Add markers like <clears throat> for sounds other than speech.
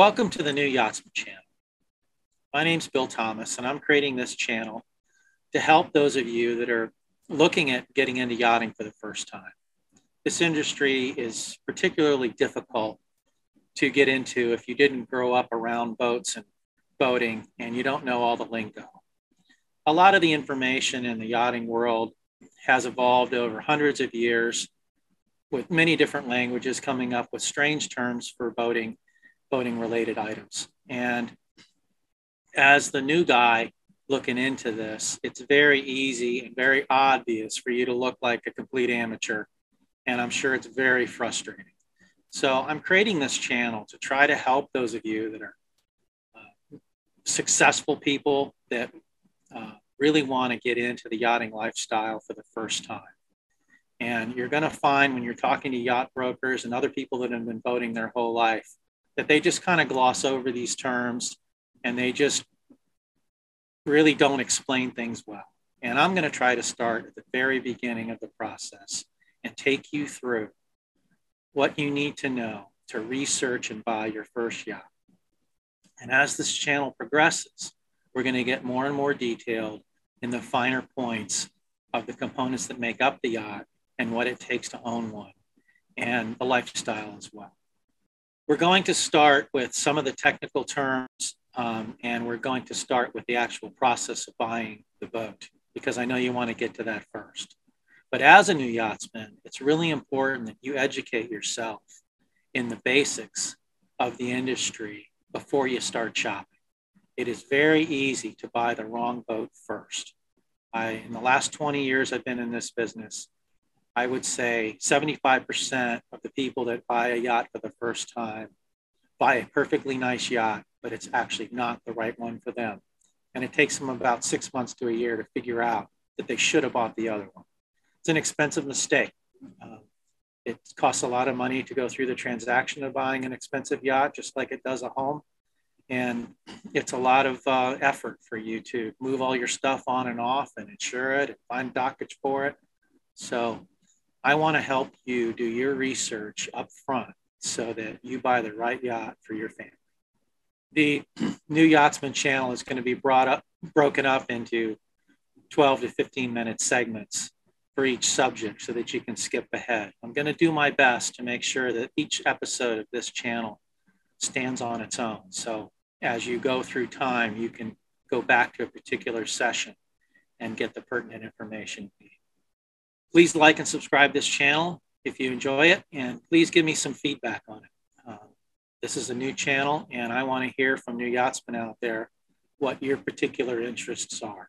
Welcome to the New Yachtsman channel. My name's Bill Thomas, and I'm creating this channel to help those of you that are looking at getting into yachting for the first time. This industry is particularly difficult to get into if you didn't grow up around boats and boating and you don't know all the lingo. A lot of the information in the yachting world has evolved over hundreds of years with many different languages coming up with strange terms for boating, boating related items. And as the new guy looking into this, it's very easy and very obvious for you to look like a complete amateur. And I'm sure it's very frustrating. So I'm creating this channel to try to help those of you that are uh, successful people that uh, really want to get into the yachting lifestyle for the first time. And you're going to find when you're talking to yacht brokers and other people that have been boating their whole life that they just kind of gloss over these terms and they just really don't explain things well. And I'm going to try to start at the very beginning of the process and take you through what you need to know to research and buy your first yacht. And as this channel progresses, we're going to get more and more detailed in the finer points of the components that make up the yacht and what it takes to own one and the lifestyle as well. We're going to start with some of the technical terms um, and we're going to start with the actual process of buying the boat because I know you want to get to that first. But as a new yachtsman, it's really important that you educate yourself in the basics of the industry before you start shopping. It is very easy to buy the wrong boat first. I, in the last 20 years I've been in this business, I would say 75% of the people that buy a yacht for the first time buy a perfectly nice yacht, but it's actually not the right one for them. And it takes them about six months to a year to figure out that they should have bought the other one. It's an expensive mistake. Um, it costs a lot of money to go through the transaction of buying an expensive yacht, just like it does a home. And it's a lot of uh, effort for you to move all your stuff on and off and insure it and find dockage for it. So I want to help you do your research up front so that you buy the right yacht for your family. The <clears throat> new Yachtsman channel is going to be brought up, broken up into 12 to 15 minute segments for each subject so that you can skip ahead. I'm going to do my best to make sure that each episode of this channel stands on its own. So as you go through time, you can go back to a particular session and get the pertinent information. Please like and subscribe this channel if you enjoy it, and please give me some feedback on it. Um, this is a new channel, and I want to hear from new yachtsmen out there what your particular interests are.